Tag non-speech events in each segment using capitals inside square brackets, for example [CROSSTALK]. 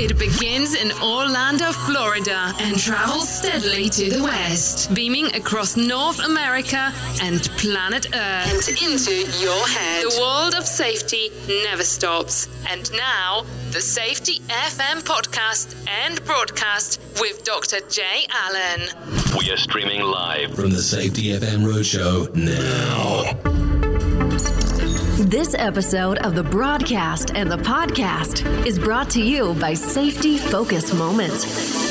It begins in Orlando, Florida, and travels steadily to the west, beaming across North America and planet Earth and into your head. The world of safety never stops. And now, the Safety FM podcast and broadcast with Dr. Jay Allen. We are streaming live from the Safety FM Roadshow now. This episode of the broadcast and the podcast is brought to you by Safety Focus Moments.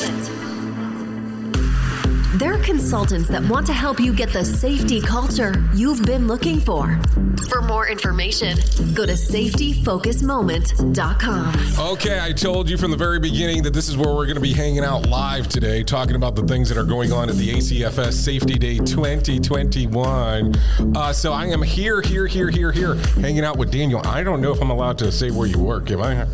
They're consultants that want to help you get the safety culture you've been looking for. For more information, go to safetyfocusmoment.com. Okay, I told you from the very beginning that this is where we're going to be hanging out live today, talking about the things that are going on at the ACFS Safety Day 2021. Uh, so I am here, here, here, here, here, hanging out with Daniel. I don't know if I'm allowed to say where you work. Am I?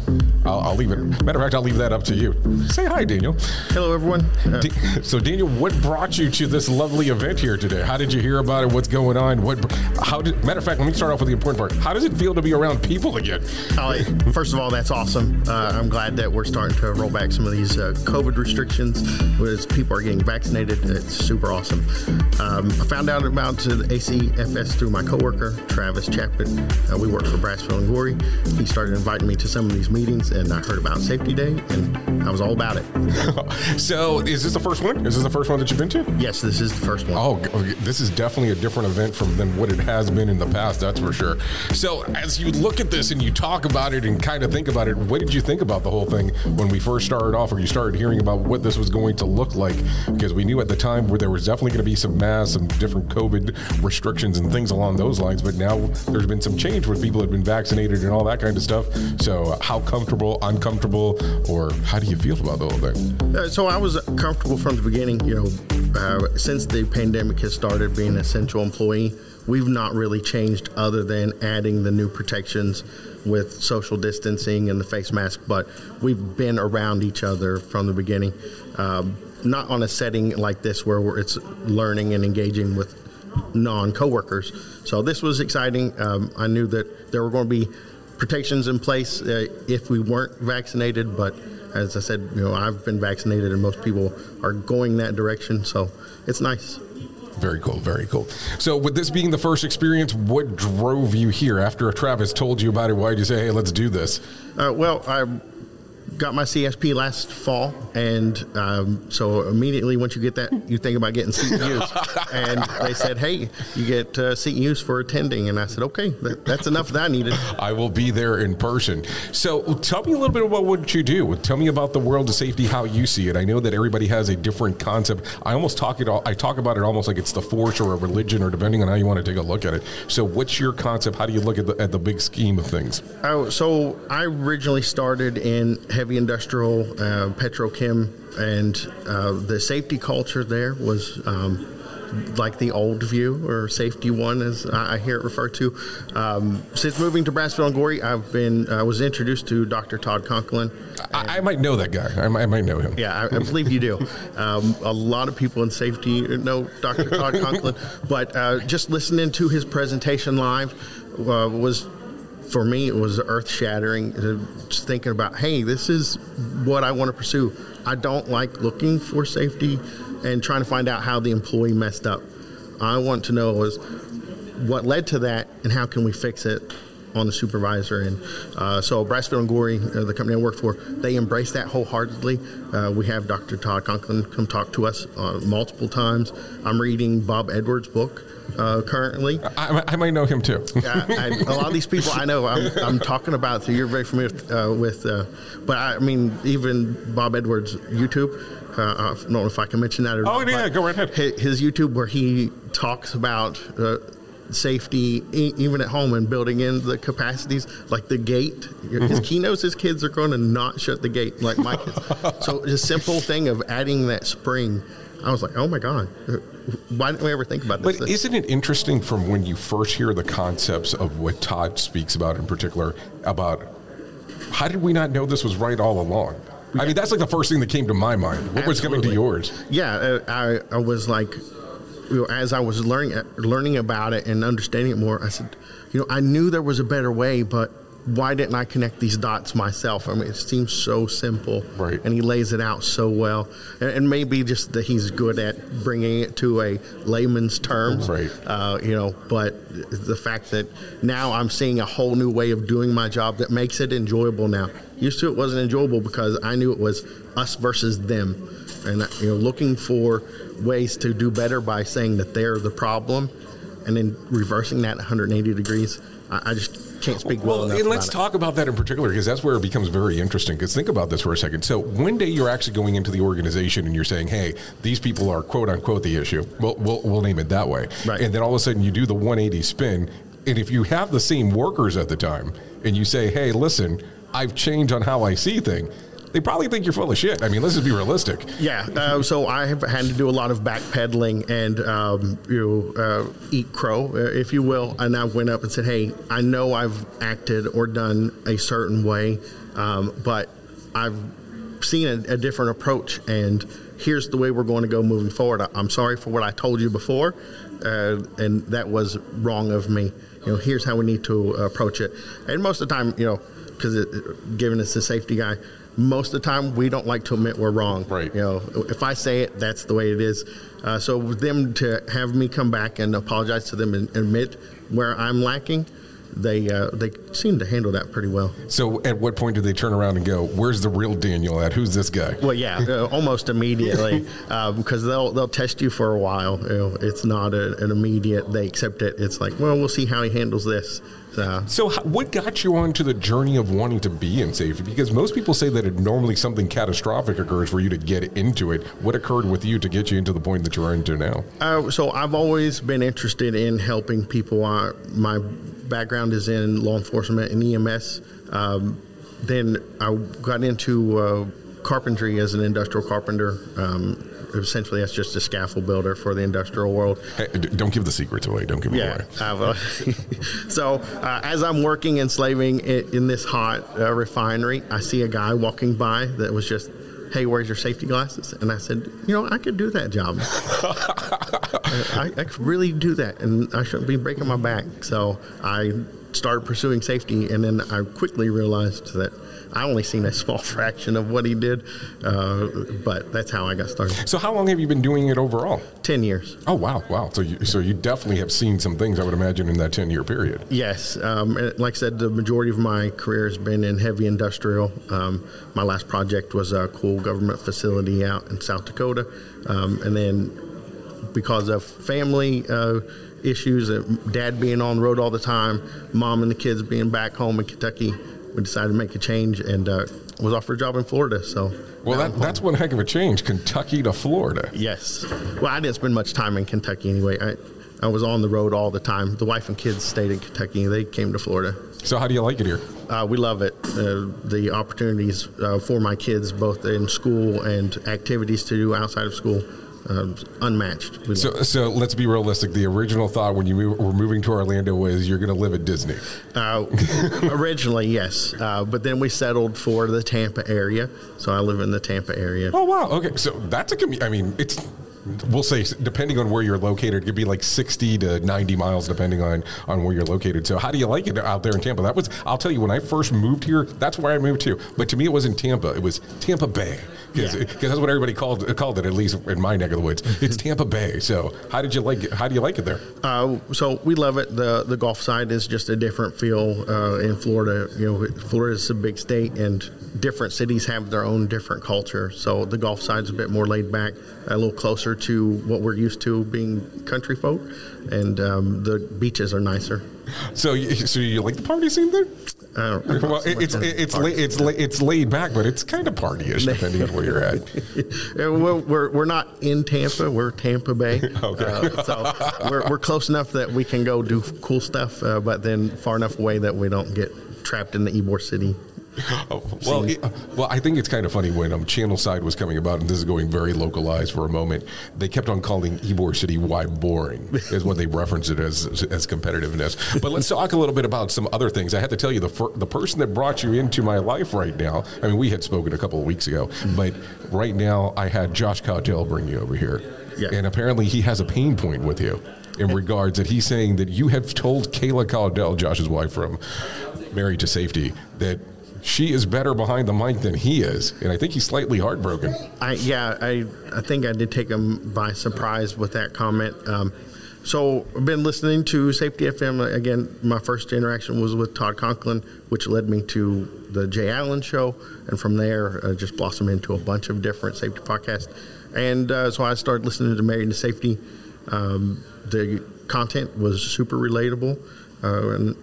I'll, I'll leave it. Matter of fact, I'll leave that up to you. Say hi, Daniel. Hello, everyone. Uh, [LAUGHS] so, Daniel, what brought you to this lovely event here today? How did you hear about it? What's going on? What? How did? Matter of fact, let me start off with the important part. How does it feel to be around people again? Uh, first of all, that's awesome. Uh, I'm glad that we're starting to roll back some of these uh, COVID restrictions as people are getting vaccinated. It's super awesome. Um, I found out about the ACFS through my coworker Travis Chapman. Uh, we worked for Brasfield and Gorrie. He started inviting me to some of these meetings, and I heard about Safety Day, and I was all about it. [LAUGHS] so, is this the first one? Is this the first one that you've been to? Yes, this is the first one. Oh, this is definitely a different event from than what it has been in the past. That's for sure. So, as you look at this and you talk about it and kind of think about it, what did you think about the whole thing when we first started off, or you started hearing about what this was going to look like? Because we knew at the time where there was definitely going to be some mass and different COVID restrictions and things along those lines. But now there's been some change where people have been vaccinated and all that kind of stuff. So, how comfortable, uncomfortable, or how do you feel about the whole thing? Uh, so, I was comfortable from the beginning. You know, uh, since the pandemic has started, being essential employee, we've not really changed other than adding the new protections with social distancing and the face mask, but we've been around each other from the beginning. Um, not on a setting like this where it's learning and engaging with non coworkers. So this was exciting. Um, I knew that there were going to be protections in place uh, if we weren't vaccinated, but as I said, you know, I've been vaccinated and most people are going that direction. So it's nice. Very cool, very cool. So, with this being the first experience, what drove you here? After Travis told you about it, why did you say, "Hey, let's do this"? Uh, well, I got my CSP last fall, and um, so immediately once you get that, you think about getting CEUs. [LAUGHS] and they said, "Hey, you get uh, CEUs for attending," and I said, "Okay, that, that's enough that I needed." I will be there in person. So, tell me a little bit about what you do. Tell me about the world of safety, how you see it. I know that everybody has a different concept. I almost talk it. I talk about it almost like it's the force or a religion, or depending on how you want to take a look at it. So, what's your concept? How do you look at the, at the big scheme of things? Oh, so I originally started in heavy industrial, uh, petrochem, and uh, the safety culture there was um, like the old view or safety one, as I hear it referred to. Um, since moving to Brasfield and Gorrie, I've been I was introduced to Dr. Todd Conklin. I, I, might know that guy. I might, I might know him. Yeah, I, I believe you do. Um, a lot of people in safety know Dr. Todd Conklin, but uh, just listening to his presentation live uh, was for me, it was earth shattering. Just thinking about, hey, this is what I want to pursue. I don't like looking for safety and trying to find out how the employee messed up. I want to know is what led to that and how can we fix it on the supervisor. And uh, so Brasfield and Gorrie, uh, the company I work for, they embrace that wholeheartedly. Uh, we have Dr. Todd Conklin come talk to us uh, multiple times. I'm reading Bob Edwards' book uh, currently. I, I, might know him too. [LAUGHS] uh, a lot of these people I know, I'm, I'm talking about, so you're very familiar uh, with. Uh, but I mean, even Bob Edwards' YouTube. Uh, I don't know if I can mention that or oh, not. yeah, go right ahead. His YouTube, where he talks about uh, safety, e- even at home, and building in the capacities, like the gate. His, mm-hmm. he knows his kids are going to not shut the gate like my kids. so, the simple thing of adding that spring, I was like, oh my God, why didn't we ever think about this? But isn't it interesting from when you first hear the concepts of what Todd speaks about in particular about how did we not know this was right all along? I mean, that's like the first thing that came to my mind. What was coming to yours? Yeah, I, I was like, you know, as I was learning learning about it and understanding it more, I said, you know, I knew there was a better way, but why didn't I connect these dots myself? I mean, it seems so simple, right? And he lays it out so well, and, and maybe just that he's good at bringing it to a layman's terms, right? Uh, you know, but the fact that now I'm seeing a whole new way of doing my job that makes it enjoyable now. Used to, it wasn't enjoyable because I knew it was us versus them, and you know, looking for ways to do better by saying that they're the problem, and then reversing that 180 degrees. I, I just can't speak well, well enough. And let's about talk about that in particular because that's where it becomes very interesting. Because think about this for a second. So one day you're actually going into the organization and you're saying, "Hey, these people are quote unquote the issue." Well, we'll, we'll name it that way. Right. And then all of a sudden you do the 180 spin, and if you have the same workers at the time, and you say, "Hey, listen, I've changed on how I see things." They probably think you're full of shit. I mean, let's just be realistic. Yeah. Uh, so I have had to do a lot of backpedaling and um, you know, uh, eat crow, uh, if you will. And I went up and said, "Hey, I know I've acted or done a certain way, um, but I've seen a, a, different approach, and here's the way we're going to go moving forward. I, am sorry for what I told you before, uh, and that was wrong of me. You know, here's how we need to approach it. And most of the time, you know, because given it's a safety guy." Most of the time we don't like to admit we're wrong. Right. You know, if I say it, that's the way it is. Uh, so with them to have me come back and apologize to them and admit where I'm lacking, they uh, they seem to handle that pretty well. So, at what point do they turn around and go, "Where's the real Daniel at? Who's this guy?" Well, yeah, uh, almost immediately, because [LAUGHS] um, they'll they'll test you for a while. You know, it's not a, an immediate. They accept it. It's like, well, we'll see how he handles this. So, so what got you onto the journey of wanting to be in safety? Because most people say that it normally something catastrophic occurs for you to get into it. What occurred with you to get you into the point that you're into now? Uh, so I've always been interested in helping people. Uh, my background is in law enforcement and EMS. Um, then I got into uh, carpentry as an industrial carpenter. Um, essentially that's just a scaffold builder for the industrial world. Hey, don't give the secrets away. Don't give yeah, away. [LAUGHS] so uh, as I'm working and slaving in this hot uh, refinery, I see a guy walking by that was just, "Hey, where's your safety glasses?" And I said, "You know, I could do that job. [LAUGHS] I, I could really do that, and I shouldn't be breaking my back." So I started pursuing safety, and then I quickly realized that I only seen a small [LAUGHS] fraction of what he did, uh, but that's how I got started. So, how long have you been doing it overall? Ten years. Oh wow, wow! So, you, so you definitely have seen some things. I would imagine in that ten year period. Yes, um, like I said, the majority of my career has been in heavy industrial. Um, my last project was a cool government facility out in South Dakota, um, and then because of family. Uh, issues, of dad being on the road all the time, mom and the kids being back home in Kentucky, we decided to make a change and uh, was offered a job in Florida. So, well, that, that's one heck of a change, Kentucky to Florida. Yes. Well, I didn't spend much time in Kentucky anyway. I, I was on the road all the time. The wife and kids stayed in Kentucky. They came to Florida. So, how do you like it here? Uh, we love it. Uh, the opportunities uh, for my kids, both in school and activities to do outside of school, uh, unmatched. So, so let's be realistic. The original thought when you move, were moving to Orlando was you're going to live at Disney. Uh, [LAUGHS] originally, yes, uh, but then we settled for the Tampa area. So I live in the Tampa area. Oh wow, okay. So that's a commute. I mean, it's we'll say depending on where you're located, it could be like 60 to 90 miles depending on on where you're located. So how do you like it out there in Tampa? That was I'll tell you when I first moved here, that's where I moved to. But to me, it wasn't Tampa; it was Tampa Bay because Yeah. that's what everybody called called it. At least in my neck of the woods, it's Tampa Bay. So how did you like it? How do you like it there? Uh, so we love it. the The Gulf side is just a different feel uh, in Florida. You know, Florida is a big state, and different cities have their own different culture. So the Gulf side's a bit more laid back, a little closer to what we're used to being country folk, and um, the beaches are nicer. So you, so you like the party scene there? I don't- I'm not Well, so it's it's la- it's la- it's laid back, but it's kind of partyish depending on where you're at. [LAUGHS] Well, we're, we're not in Tampa. We're Tampa Bay. [LAUGHS] Okay. Uh, so we're, we're close enough that we can go do cool stuff, uh, but then far enough away that we don't get trapped in the Ybor City. [LAUGHS] Oh, well, it, well, I think it's kind of funny when um, Channel Side was coming about, and this is going very localized for a moment. They kept on calling Ybor City "Why boring" is what they referenced it as as competitiveness. But let's talk a little bit about some other things. I have to tell you, the fir- the person that brought you into my life right now. I mean, we had spoken a couple of weeks ago, but right now I had Josh Cowdell bring you over here, Yeah. and apparently he has a pain point with you. In regards that he's saying that you have told Kayla Cowdell, Josh's wife from Married to Safety, that she is better behind the mic than he is, and I think he's slightly heartbroken. I yeah, I I think I did take him by surprise with that comment. Um, so I've been listening to Safety FM again. My first interaction was with Todd Conklin, which led me to the Jay Allen show, and from there uh, just blossomed into a bunch of different safety podcasts. And uh, so I started listening to Married to Safety. Um, the content was super relatable uh, and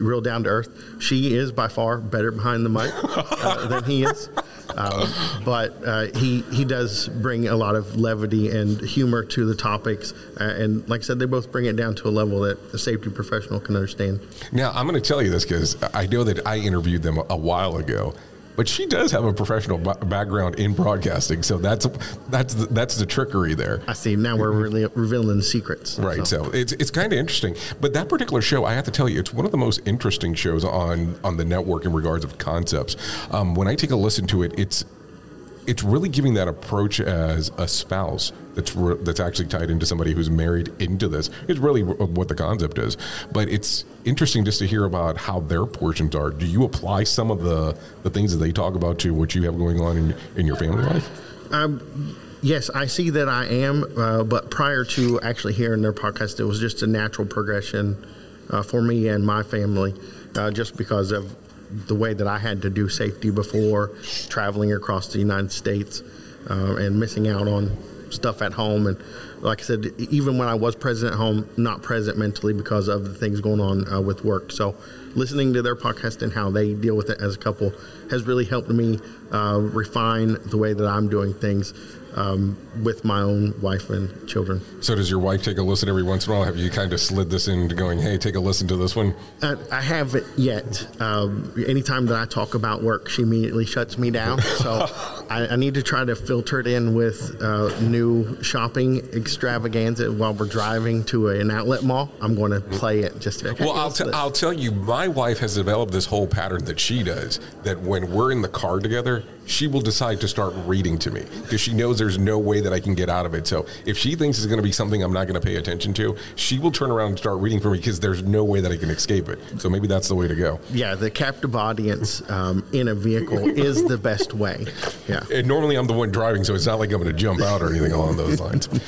real down to earth. She is by far better behind the mic uh, [LAUGHS] than he is. Um, but uh, he he does bring a lot of levity and humor to the topics, uh, and like I said, they both bring it down to a level that a safety professional can understand. Now, I'm going to tell you this because I know that I interviewed them a while ago, but she does have a professional ba- background in broadcasting, so that's that's the, that's the trickery there. I see. Now we're really revealing the secrets. Right, so, it's it's kind of interesting, but that particular show, I have to tell you, it's one of the most interesting shows on on the network in regards of concepts. Um, when I take a listen to it, it's it's really giving that approach as a spouse that's re- that's actually tied into somebody who's married into this is really w- what the concept is. But it's interesting just to hear about how their portions are. Do you apply some of the the things that they talk about to what you have going on in in your family life? Um, yes, I see that I am, uh, but prior to actually hearing their podcast, it was just a natural progression uh, for me and my family, uh, just because of the way that I had to do safety before traveling across the United States uh, and missing out on stuff at home. And like I said, even when I was present at home, not present mentally because of the things going on uh, with work. So listening to their podcast and how they deal with it as a couple has really helped me uh, refine the way that I'm doing things um, with my own wife and children. So does your wife take a listen every once in a while? Have you kind of slid this into going, hey, take a listen to this one? Uh, I haven't yet. Um, anytime that I talk about work, she immediately shuts me down. So [LAUGHS] I, I need to try to filter it in with uh, new shopping extravaganza while we're driving to an outlet mall. I'm going to play it just to. Well, I'll, t- I'll tell you, my wife has developed this whole pattern that she does that when we're in the car together, she will decide to start reading to me because she knows there's no way that I can get out of it. So if she thinks it's going to be something I'm not going to pay attention to, she will turn around and start reading for me because there's no way that I can escape it. So maybe that's the way to go. yeah, the captive audience um, in a vehicle is the best way. Yeah. And normally I'm the one driving, so it's not like I'm going to jump out or anything along those lines. [LAUGHS]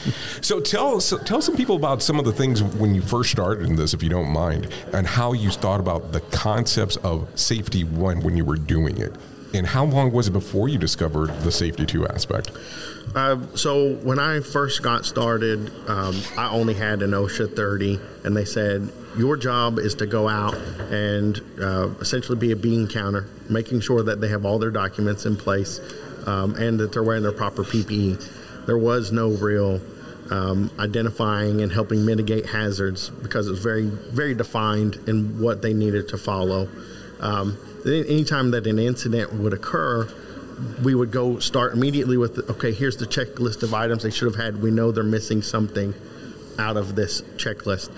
So tell so tell some people about some of the things when you first started in this, if you don't mind, and how you thought about the concepts of safety one when you were doing it, and how long was it before you discovered the safety two aspect? Uh, so when I first got started, um, I only had an OSHA 30, and they said your job is to go out and uh, essentially be a bean counter, making sure that they have all their documents in place um, and that they're wearing their proper PPE. There was no real um, identifying and helping mitigate hazards because it was very, very defined in what they needed to follow. Um, anytime that an incident would occur, we would go start immediately with okay here's the checklist of items they should have had we know they're missing something out of this checklist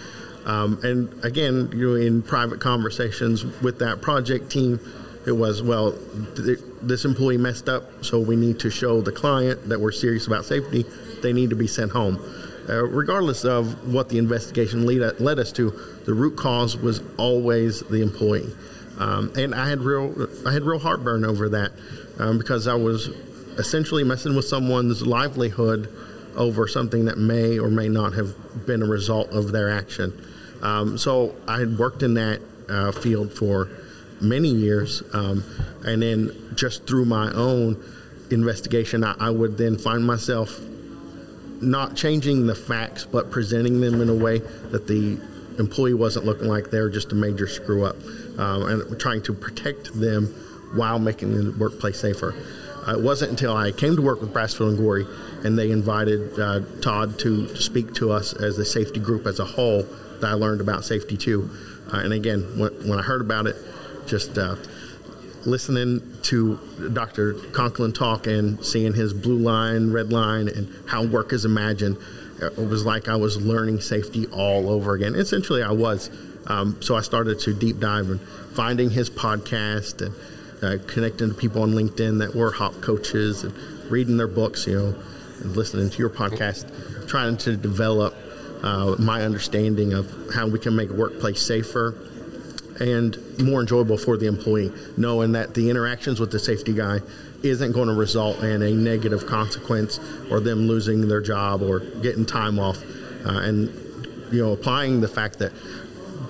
um, and again you know in private conversations with that project team It was, well, th- this employee messed up, so we need to show the client that we're serious about safety. They need to be sent home. Uh, regardless of what the investigation lead, led us to, the root cause was always the employee. Um, and I had real, I had real heartburn over that um, because I was essentially messing with someone's livelihood over something that may or may not have been a result of their action. Um, so I had worked in that uh, field for many years, um, and then just through my own investigation, I, I, would then find myself not changing the facts, but presenting them in a way that the employee wasn't looking like they're just a major screw up, um, and trying to protect them while making the workplace safer. Uh, it wasn't until I came to work with Brasfield and Gorrie and they invited uh, Todd to speak to us as a safety group as a whole that I learned about safety too. Uh, and again, when, when, I heard about it, just uh, listening to Dr. Conklin talk and seeing his blue line, red line, and how work is imagined, it was like I was learning safety all over again. Essentially, I was. Um, so I started to deep dive and finding his podcast and uh, connecting to people on LinkedIn that were HOP coaches and reading their books, you know, and listening to your podcast, trying to develop uh, my understanding of how we can make workplace safer and more enjoyable for the employee, knowing that the interactions with the safety guy isn't going to result in a negative consequence or them losing their job or getting time off. Uh, and, you know, applying the fact that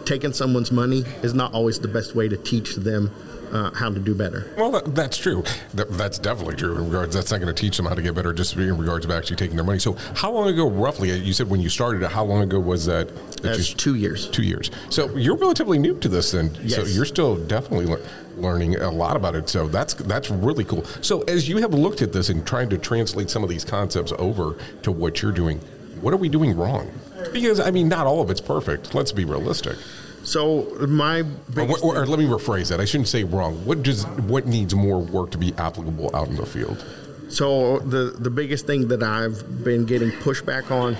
taking someone's money is not always the best way to teach them uh, how to do better. Well, that, that's true. That, that's definitely true in regards. That's not going to teach them how to get better, just in regards of actually taking their money. So, how long ago, roughly? You said when you started How long ago was that? that that's you, two years. Two years. So you're relatively new to this, then. Yes. So you're still definitely le- learning a lot about it. So that's that's really cool. So as you have looked at this and trying to translate some of these concepts over to what you're doing, what are we doing wrong? Because I mean, not all of it's perfect. Let's be realistic. So my or, or, or, let me rephrase that. I shouldn't say wrong. What does what needs more work to be applicable out in the field? So the the biggest thing that I've been getting pushback on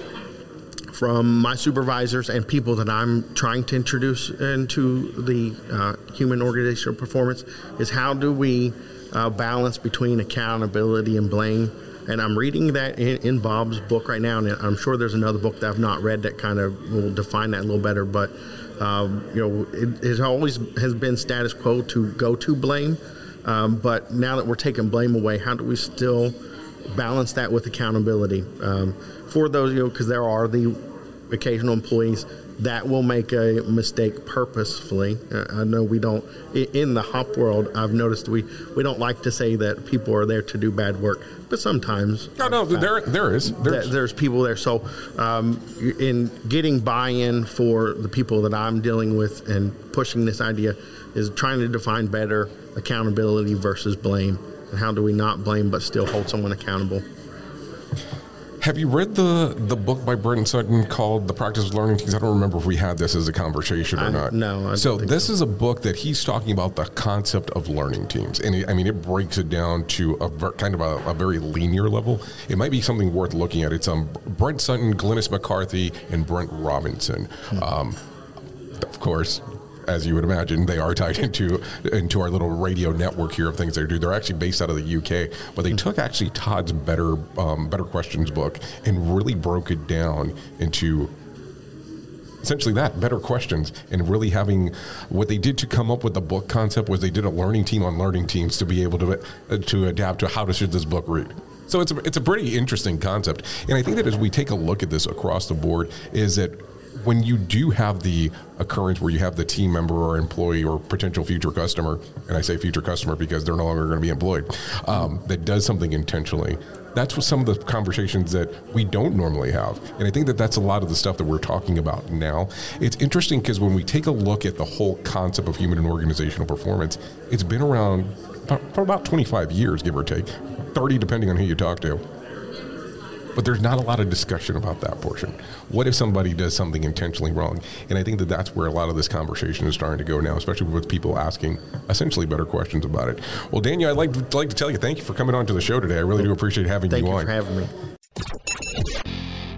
from my supervisors and people that I'm trying to introduce into the uh, human organizational performance is how do we uh, balance between accountability and blame. And I'm reading that in, in, Bob's book right now, and I'm sure there's another book that I've not read that kind of will define that a little better. But um, you know, it, it, always has been status quo to go to blame, um, but now that we're taking blame away, how do we still balance that with accountability um, for those? You know, because there are the occasional employees that will make a mistake purposefully. Uh, I know we don't in the HOP world. I've noticed we we don't like to say that people are there to do bad work, but sometimes no, no, there there is there's, there's people there. So um, in getting buy-in for the people that I'm dealing with and pushing this idea is trying to define better accountability versus blame, and how do we not blame but still hold someone accountable. Have you read the the book by Brent Sutton called "The Practice of Learning Teams"? I don't remember if we had this as a conversation or I, not. No. so this so. is a book that he's talking about the concept of learning teams, and it, I mean it breaks it down to a ver, kind of a, a, very linear level. It might be something worth looking at. It's um Brent Sutton, Glynis McCarthy, and Brent Robinson. Hmm. Um, of course, as you would imagine, they are tied [LAUGHS] into into our little radio network here of things they do. They're actually based out of the UK, but they took actually Todd's better um, better questions book and really broke it down into essentially that better questions and really having what they did to come up with the book concept was they did a learning team on learning teams to be able to uh, to adapt to how to should this book read so it's a, it's a pretty interesting concept and i think that as we take a look at this across the board is that when you do have the occurrence where you have the team member or employee or potential future customer, and I say future customer because they're no longer going to be employed, um, that does something intentionally, that's what some of the conversations that we don't normally have. And I think that that's a lot of the stuff that we're talking about now. It's interesting because when we take a look at the whole concept of human and organizational performance, it's been around for about 25 years, give or take, 30 depending on who you talk to. But there's not a lot of discussion about that portion. What if somebody does something intentionally wrong? And I think that that's where a lot of this conversation is starting to go now, especially with people asking essentially better questions about it. Well, Daniel, I'd like to, like to tell you thank you for coming on to the show today. I really do appreciate having thank you, you on. Thank you for having me.